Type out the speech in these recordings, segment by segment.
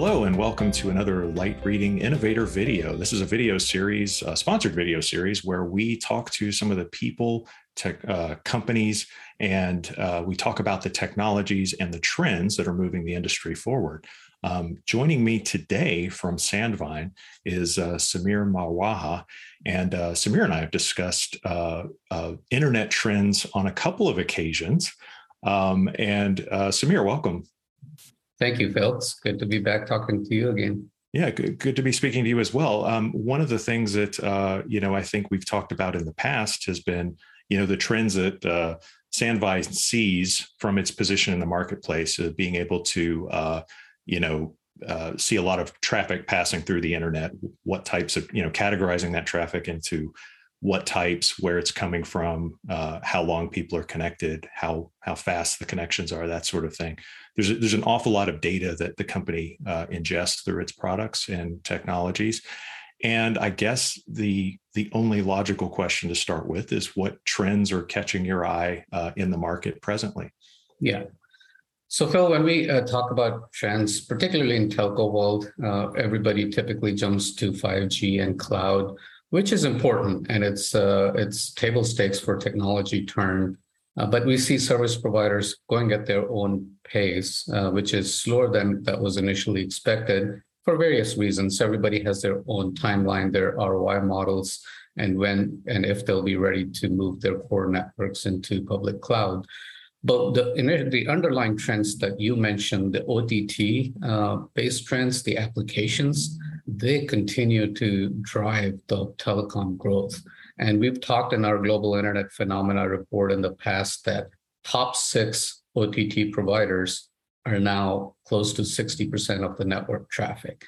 Hello, and welcome to another Light Reading Innovator video. This is a video series, a sponsored video series, where we talk to some of the people, tech, uh, companies, and uh, we talk about the technologies and the trends that are moving the industry forward. Um, joining me today from Sandvine is uh, Samir Marwaha. And uh, Samir and I have discussed uh, uh, internet trends on a couple of occasions. Um, and Samir, welcome. Thank you, Phil. It's good to be back talking to you again. Yeah, good, good to be speaking to you as well. Um, one of the things that uh, you know I think we've talked about in the past has been you know the trends that uh, Sandvine sees from its position in the marketplace, uh, being able to uh, you know uh, see a lot of traffic passing through the internet. What types of you know categorizing that traffic into what types, where it's coming from, uh, how long people are connected, how how fast the connections are, that sort of thing. There's a, there's an awful lot of data that the company uh, ingests through its products and technologies, and I guess the the only logical question to start with is what trends are catching your eye uh, in the market presently. Yeah. So Phil, when we uh, talk about trends, particularly in telco world, uh, everybody typically jumps to 5G and cloud which is important and it's uh, it's table stakes for technology turn. Uh, but we see service providers going at their own pace, uh, which is slower than that was initially expected for various reasons. Everybody has their own timeline, their ROI models, and when and if they'll be ready to move their core networks into public cloud. But the, the underlying trends that you mentioned, the OTT uh, based trends, the applications, they continue to drive the telecom growth. And we've talked in our global internet phenomena report in the past that top six OTT providers are now close to 60% of the network traffic.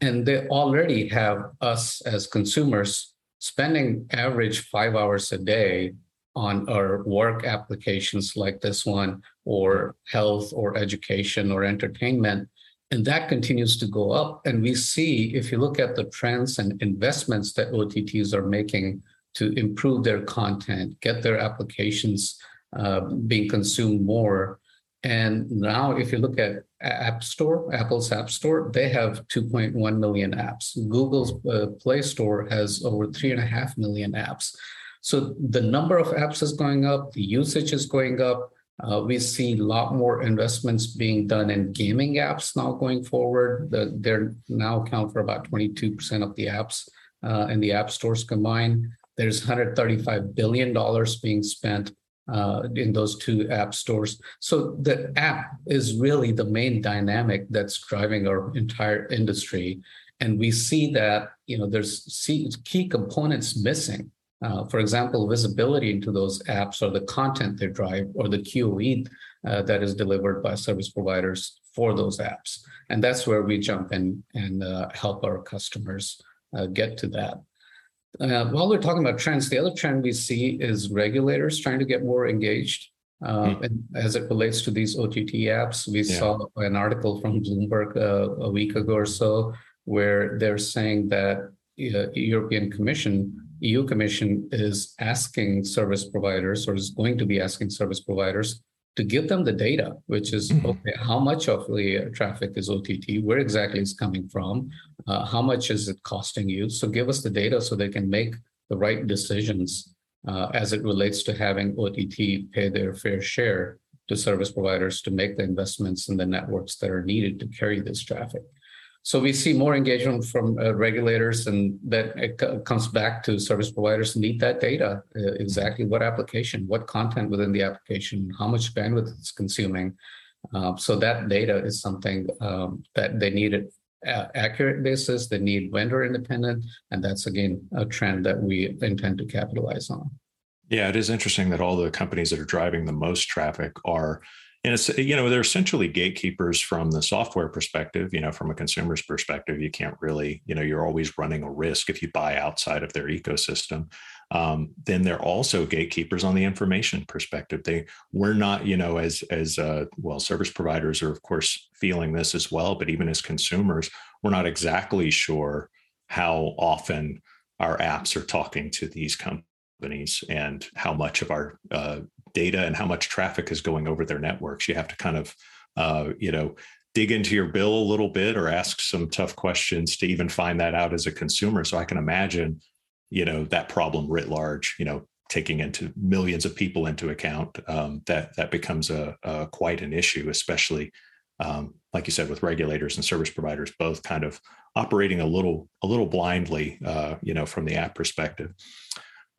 And they already have us as consumers spending average five hours a day on our work applications like this one, or health, or education, or entertainment. And that continues to go up. And we see, if you look at the trends and investments that OTTs are making to improve their content, get their applications uh, being consumed more. And now, if you look at App Store, Apple's App Store, they have 2.1 million apps. Google's uh, Play Store has over 3.5 million apps. So the number of apps is going up, the usage is going up. Uh, we see a lot more investments being done in gaming apps now going forward. The, they're now account for about 22% of the apps uh, in the app stores combined. There's 135 billion dollars being spent uh, in those two app stores. So the app is really the main dynamic that's driving our entire industry, and we see that you know there's key components missing. Uh, for example, visibility into those apps or the content they drive or the QoE uh, that is delivered by service providers for those apps. And that's where we jump in and uh, help our customers uh, get to that. Uh, while we're talking about trends, the other trend we see is regulators trying to get more engaged. Mm. And as it relates to these OTT apps, we yeah. saw an article from Bloomberg a week ago or so where they're saying that the European Commission EU Commission is asking service providers, or is going to be asking service providers to give them the data, which is mm-hmm. okay, how much of the traffic is OTT, where exactly it's coming from, uh, how much is it costing you. So give us the data so they can make the right decisions uh, as it relates to having OTT pay their fair share to service providers to make the investments in the networks that are needed to carry this traffic. So we see more engagement from uh, regulators, and that it c- comes back to service providers need that data uh, exactly what application, what content within the application, how much bandwidth it's consuming. Uh, so that data is something um, that they need it uh, accurate basis. They need vendor independent, and that's again a trend that we intend to capitalize on. Yeah, it is interesting that all the companies that are driving the most traffic are and it's you know they're essentially gatekeepers from the software perspective you know from a consumer's perspective. You can't really you know you're always running a risk if you buy outside of their ecosystem. Um, then they're also gatekeepers on the information perspective. They we're not you know as as uh, well service providers are of course feeling this as well but even as consumers we're not exactly sure how often our apps are talking to these companies and how much of our uh, data and how much traffic is going over their networks. You have to kind of, uh, you know, dig into your bill a little bit or ask some tough questions to even find that out as a consumer. So I can imagine, you know, that problem writ large, you know, taking into millions of people into account, um, that that becomes a, a, quite an issue, especially um, like you said, with regulators and service providers both kind of operating a little a little blindly, uh, you know, from the app perspective.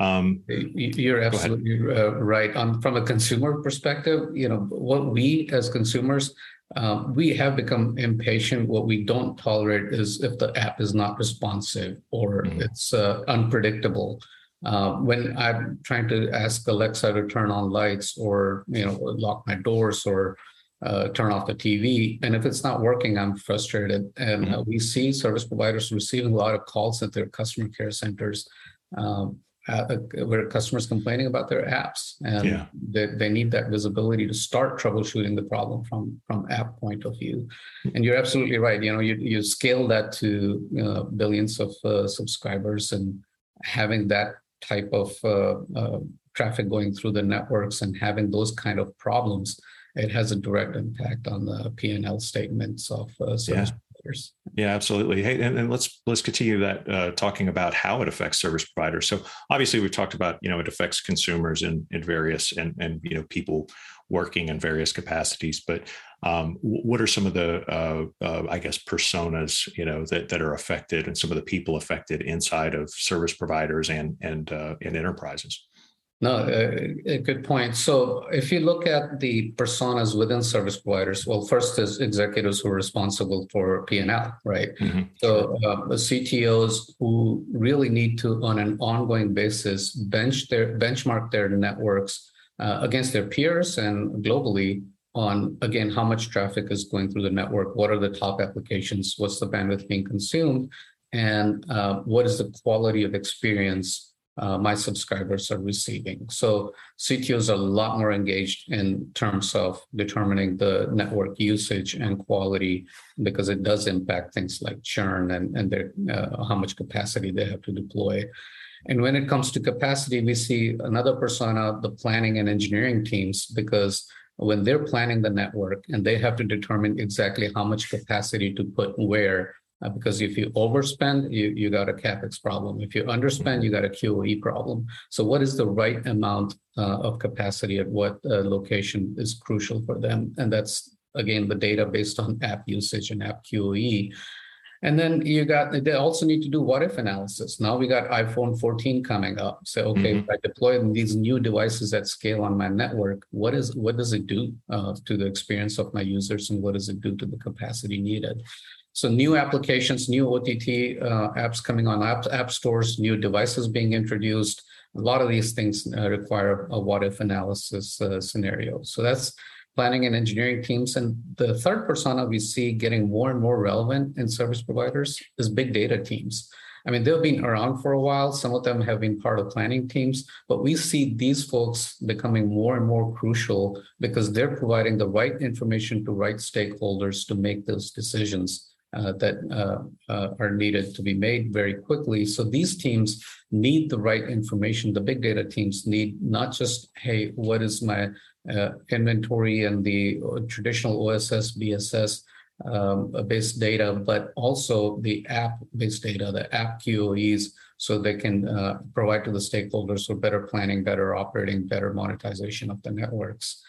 Um, You're absolutely uh, right. Um, from a consumer perspective, you know, what we as consumers um, we have become impatient. What we don't tolerate is if the app is not responsive or mm-hmm. it's uh, unpredictable. Uh, when I'm trying to ask Alexa to turn on lights or you know lock my doors or uh, turn off the TV, and if it's not working, I'm frustrated. And mm-hmm. Uh, we see service providers receiving a lot of calls at their customer care centers. Um, uh, where customers complaining about their apps and yeah. they, they need that visibility to start troubleshooting the problem from from app point of view. And you're absolutely right you know you, you scale that to uh, billions of uh, subscribers and having that type of uh, uh, traffic going through the networks and having those kind of problems it has a direct impact on the p&l statements of uh, service yeah providers. Yeah, absolutely. Hey, and, and let's let's continue that uh, talking about how it affects service providers. So obviously, we've talked about you know it affects consumers in in various and and you know people working in various capacities. But um, what are some of the uh, uh, I guess personas you know that that are affected and some of the people affected inside of service providers and and uh, and enterprises? No, a, a, good point. So if you look at the personas within service providers, well, first is executives who are responsible for P&L, right? Mm-hmm. So uh, CTOs who really need to, on an ongoing basis, bench their benchmark their networks uh, against their peers and globally on again how much traffic is going through the network, what are the top applications, what's the bandwidth being consumed, and uh, what is the quality of experience uh, my subscribers are receiving. So CTOs are a lot more engaged in terms of determining the network usage and quality because it does impact things like churn and, and their, uh, how much capacity they have to deploy. And when it comes to capacity, we see another persona, the planning and engineering teams, because when they're planning the network and they have to determine exactly how much capacity to put where, uh, because if you overspend, you, you got a capex problem. If you underspend, you got a QoE problem. So, what is the right amount uh, of capacity at what uh, location is crucial for them? And that's again the data based on app usage and app QoE. And then you got they also need to do what if analysis. Now we got iPhone 14 coming up. So okay, mm-hmm. if I deploy these new devices at scale on my network, what is what does it do uh, to the experience of my users, and what does it do to the capacity needed? So new applications, new OTT uh, apps coming on app, app stores, new devices being introduced. A lot of these things uh, require a what if analysis uh, scenario. So that's planning and engineering teams. And the third persona we see getting more and more relevant in service providers is big data teams. I mean, they've been around for a while. Some of them have been part of planning teams, but we see these folks becoming more and more crucial because they're providing the right information to right stakeholders to make those decisions uh, that uh, uh, are needed to be made very quickly. So these teams need the right information. The big data teams need not just, hey, what is my uh, inventory and the traditional OSS, BSS um, based data, but also the app based data, the app QoEs, so they can uh, provide to the stakeholders for better planning, better operating, better monetization of the networks.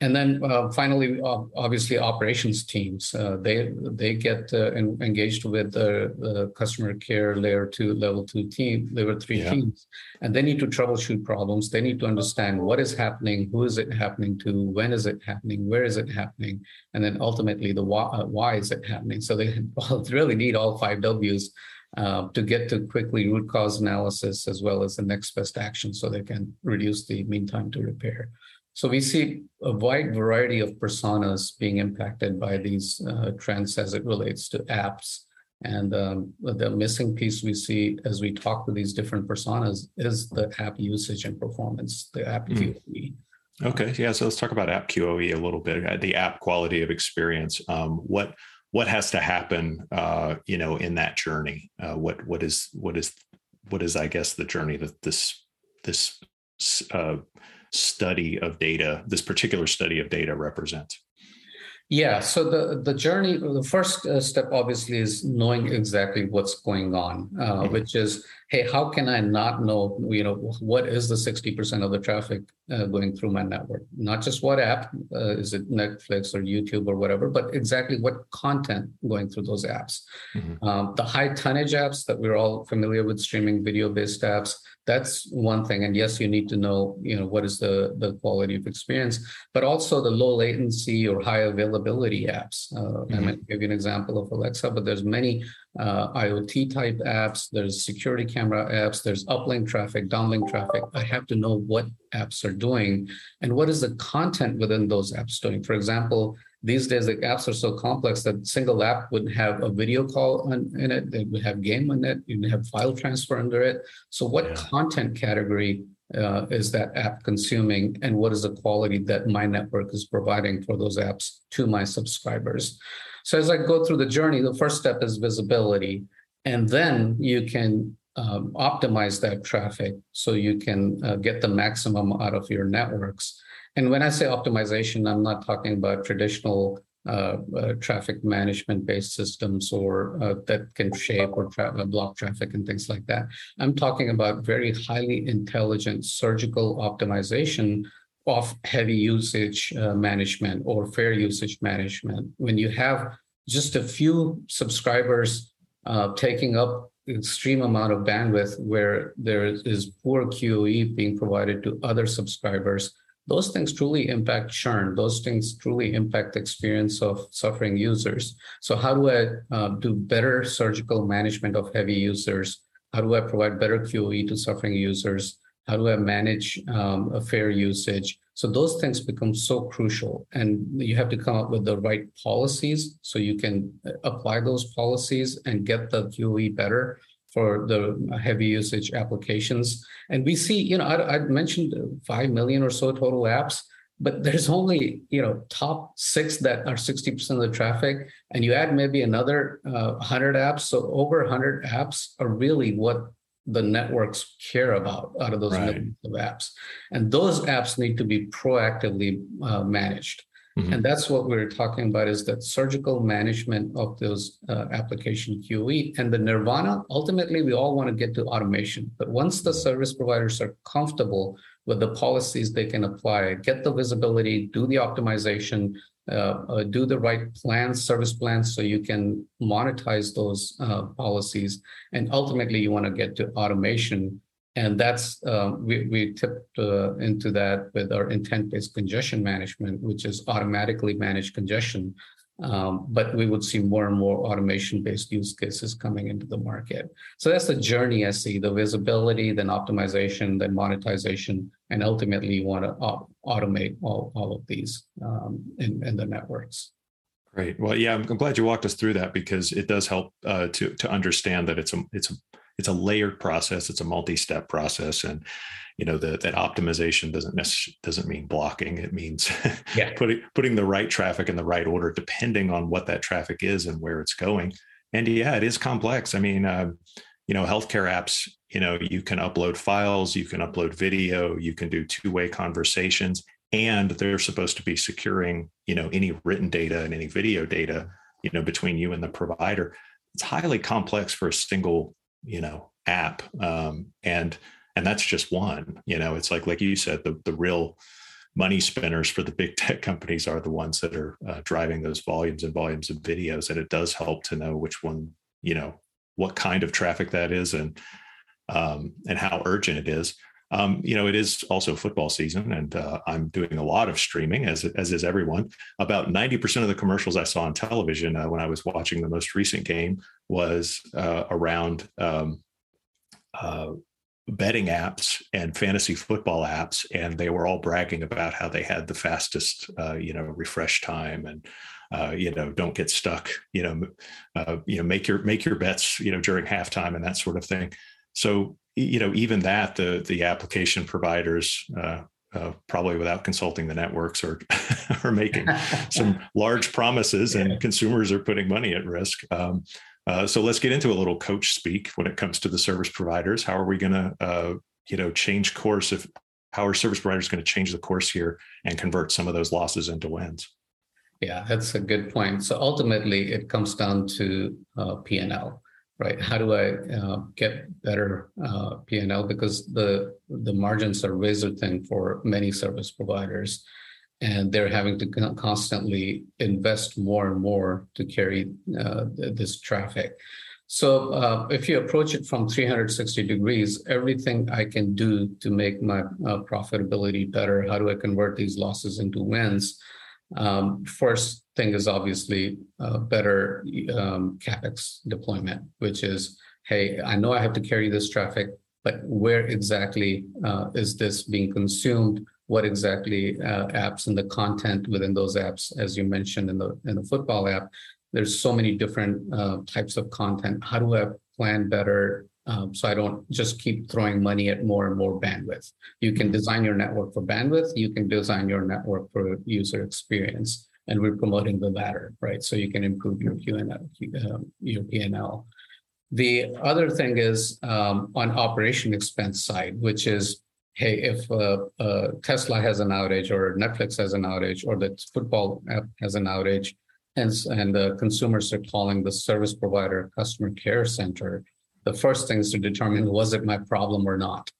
And then uh, finally, uh, obviously, operations teams uh, they they get uh, engaged with the, customer care layer two, level two team, level three yeah. teams, and they need to troubleshoot problems. They need to understand what is happening, who is it happening to, when is it happening, where is it happening, and then ultimately the why, uh, why is it happening. So they really need all five Ws. Uh, to get to quickly root cause analysis as well as the next best action so they can reduce the mean time to repair. So we see a wide variety of personas being impacted by these uh, trends as it relates to apps. And um, the missing piece we see as we talk to these different personas is the app usage and performance, the app mm. QoE. Okay, yeah. So let's talk about app QoE a little bit. Uh, the app quality of experience. Um, what what has to happen, uh, you know, in that journey? Uh, what what is what is what is I guess the journey that this this uh, study of data, this particular study of data represents? Yeah. So the the journey, the first uh, step obviously is knowing exactly what's going on, uh, mm-hmm. which is, hey, how can I not know, you know, what is the sixty percent of the traffic uh, going through my network? Not just what app uh, is it, Netflix or YouTube or whatever, but exactly what content going through those apps. Mm-hmm. Um, the high tonnage apps that we're all familiar with, streaming video based apps that's one thing and yes you need to know you know what is the the quality of experience but also the low latency or high availability apps uh, mm-hmm. i might give you an example of alexa but there's many uh, iot type apps there's security camera apps there's uplink traffic downlink traffic. I have to know what apps are doing and what is the content within those apps doing. For example these days the apps are so complex that single app would have a video call on, in it they would have game on it you'd have file transfer under it. So what yeah. content category uh, is that app consuming and what is the quality that my network is providing for those apps to my subscribers so as i go through the journey the first step is visibility and then you can um, optimize that traffic so you can uh, get the maximum out of your networks and when I say optimization, I'm not talking about traditional uh, uh, traffic management based systems or uh, that can shape or tra- uh, block traffic and things like that. I'm talking about very highly intelligent surgical optimization of heavy usage uh, management or fair usage management. When you have just a few subscribers uh, taking up extreme amount of bandwidth where there is poor QoE being provided to other subscribers, those things truly impact churn. Those things truly impact the experience of suffering users. So how do I uh, do better surgical management of heavy users? How do I provide better QoE to suffering users? How do I manage um, a fair usage? So those things become so crucial, and you have to come up with the right policies so you can uh, apply those policies and get the QoE better for the heavy usage applications. And we see, you know, I, I mentioned 5 million or so total apps, but there's only, you know, top six that are 60% of the traffic. And you add maybe another uh, 100 apps. So over 100 apps are really what the networks care about out of those right. millions of apps. And those apps need to be proactively uh, managed. Mm-hmm. And that's what we're talking about is that surgical management of those uh, application QoE and the nirvana. Ultimately, we all want to get to automation. But once the service providers are comfortable with the policies they can apply, get the visibility, do the optimization, do the right plans, service plans, so you can monetize those uh, policies. And ultimately, you want to get to automation and that's uh, we, we tipped uh, into that with our intent-based congestion management, which is automatically managed congestion. Um, but we would see more and more automation-based use cases coming into the market. So that's the journey I see: the visibility, then optimization, then monetization, and ultimately you want to automate all, all of these um, in, in the networks. Great. Well, yeah, I'm, I'm glad you walked us through that because it does help uh, to to understand that it's a it's a it's a layered process it's a multi-step process and you know that that optimization doesn't necessarily doesn't mean blocking it means yeah. putting putting the right traffic in the right order depending on what that traffic is and where it's going and yeah it is complex i mean uh, you know healthcare apps you know you can upload files you can upload video you can do two-way conversations and they're supposed to be securing you know any written data and any video data you know between you and the provider. It's highly complex for a single you know app um, and and that's just one you know? It's like like you said the the real money spinners for the big tech companies are the ones that are uh, driving those volumes and volumes of videos and it does help to know which one you know what kind of traffic that is and um, and how urgent it is um, you know, it is also football season, and uh, I'm doing a lot of streaming, as as is everyone. About 90% of the commercials I saw on television uh, when I was watching the most recent game was uh, around um, uh, betting apps and fantasy football apps, and they were all bragging about how they had the fastest, uh, you know, refresh time and. Uh, you know, don't get stuck. You know, you know, make your make your bets. You know, during halftime and that sort of thing. So you know, even that the the application providers uh, uh, probably without consulting the networks or are making some large promises, and consumers are putting money at risk. Um, uh, so let's get into a little coach speak when it comes to the service providers. How are we going to, uh, you know, change course? If how are service providers going to change the course here and convert some of those losses into wins? Yeah, that's a good point. So ultimately, it comes down to uh, P&L, right? How do I uh, get better uh, P&L because the the margins are razor thin for many service providers, and they're having to constantly invest more and more to carry uh, this traffic. So uh, if you approach it from 360 degrees, everything I can do to make my uh, profitability better, how do I convert these losses into wins? Um, first thing is obviously uh, better um, capex deployment, which is, hey, I know I have to carry this traffic, but where exactly uh, is this being consumed? What exactly uh, apps and the content within those apps, as you mentioned in the in the football app, there's so many different uh, types of content. How do I plan better um, so I don't just keep throwing money at more and more bandwidth. You can design your network for bandwidth. You can design your network for user experience, and we're promoting the latter, right? So you can improve your QNL, uh, your PNL. The other thing is um, on operation expense side, which is hey, if uh, uh, Tesla has an outage, or Netflix has an outage, or the football app has an outage, and, and the consumers are calling the service provider customer care center, the first thing is to determine was it my problem or not.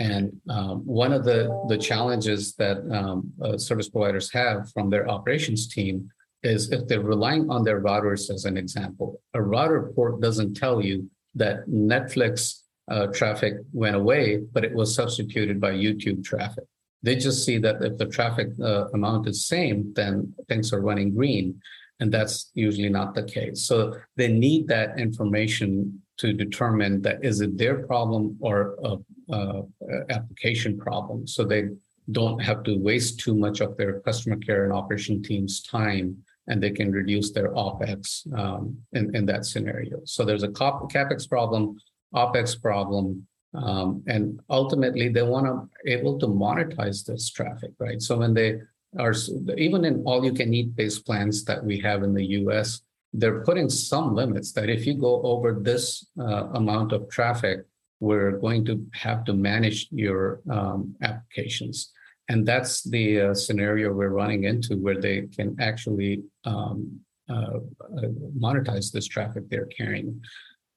And um, one of the, the challenges that um, uh, service providers have from their operations team is if they're relying on their routers as an example, a router port doesn't tell you that Netflix uh, traffic went away, but it was substituted by YouTube traffic. They just see that if the traffic uh, amount is same, then things are running green and that's usually not the case. So they need that information to determine that is it their problem or a, a application problem. So they don't have to waste too much of their customer care and operation team's time, and they can reduce their opex um, in, in that scenario. So there's a capex problem, opex problem, um, and ultimately they want to able to monetize this traffic, right? So when they are even in all you can eat based plans that we have in the US, they're putting some limits that if you go over this uh, amount of traffic, we're going to have to manage your um, applications. And that's the uh, scenario we're running into where they can actually um, uh, uh monetize this traffic they're carrying.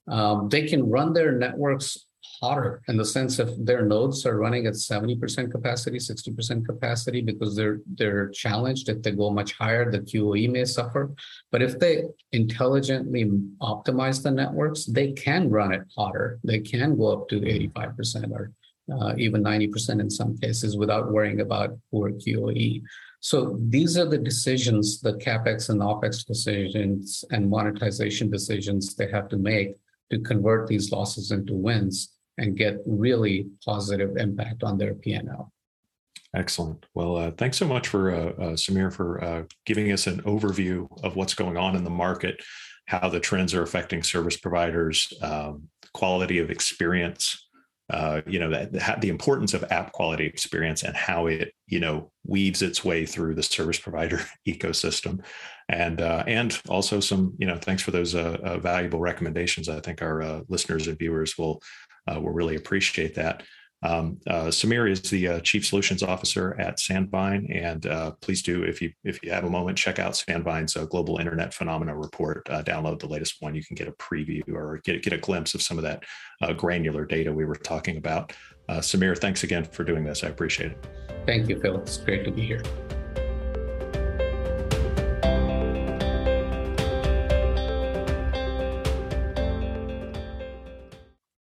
Um, they can run their networks hotter in the sense of their nodes are running at 70% capacity, 60% capacity because they're they're challenged. If they go much higher, the QoE may suffer. But if they intelligently optimize the networks, they can run it hotter. They can go up to 85% or uh, even 90% in some cases without worrying about poor QoE. So these are the decisions, the capex and opex decisions and monetization decisions they have to make to convert these losses into wins and get really positive impact on their PNL. Excellent. Well, uh, thanks so much for uh, uh, Samir for uh, giving us an overview of what's going on in the market, how the trends are affecting service providers, um, quality of experience. Uh, you know that the importance of app quality experience and how it you know weaves its way through the service provider ecosystem, and uh, and also some you know thanks for those valuable recommendations. I think our listeners and viewers will uh, we'll really appreciate that. Um, uh, Samir is the uh, chief solutions officer at Sandvine, and uh, please do, if you if you have a moment, check out Sandvine's uh, global internet phenomena report. Uh, download the latest one; you can get a preview or get get a glimpse of some of that uh, granular data we were talking about. Samir, thanks again for doing this. I appreciate it. Thank you, Phil. It's great to be here.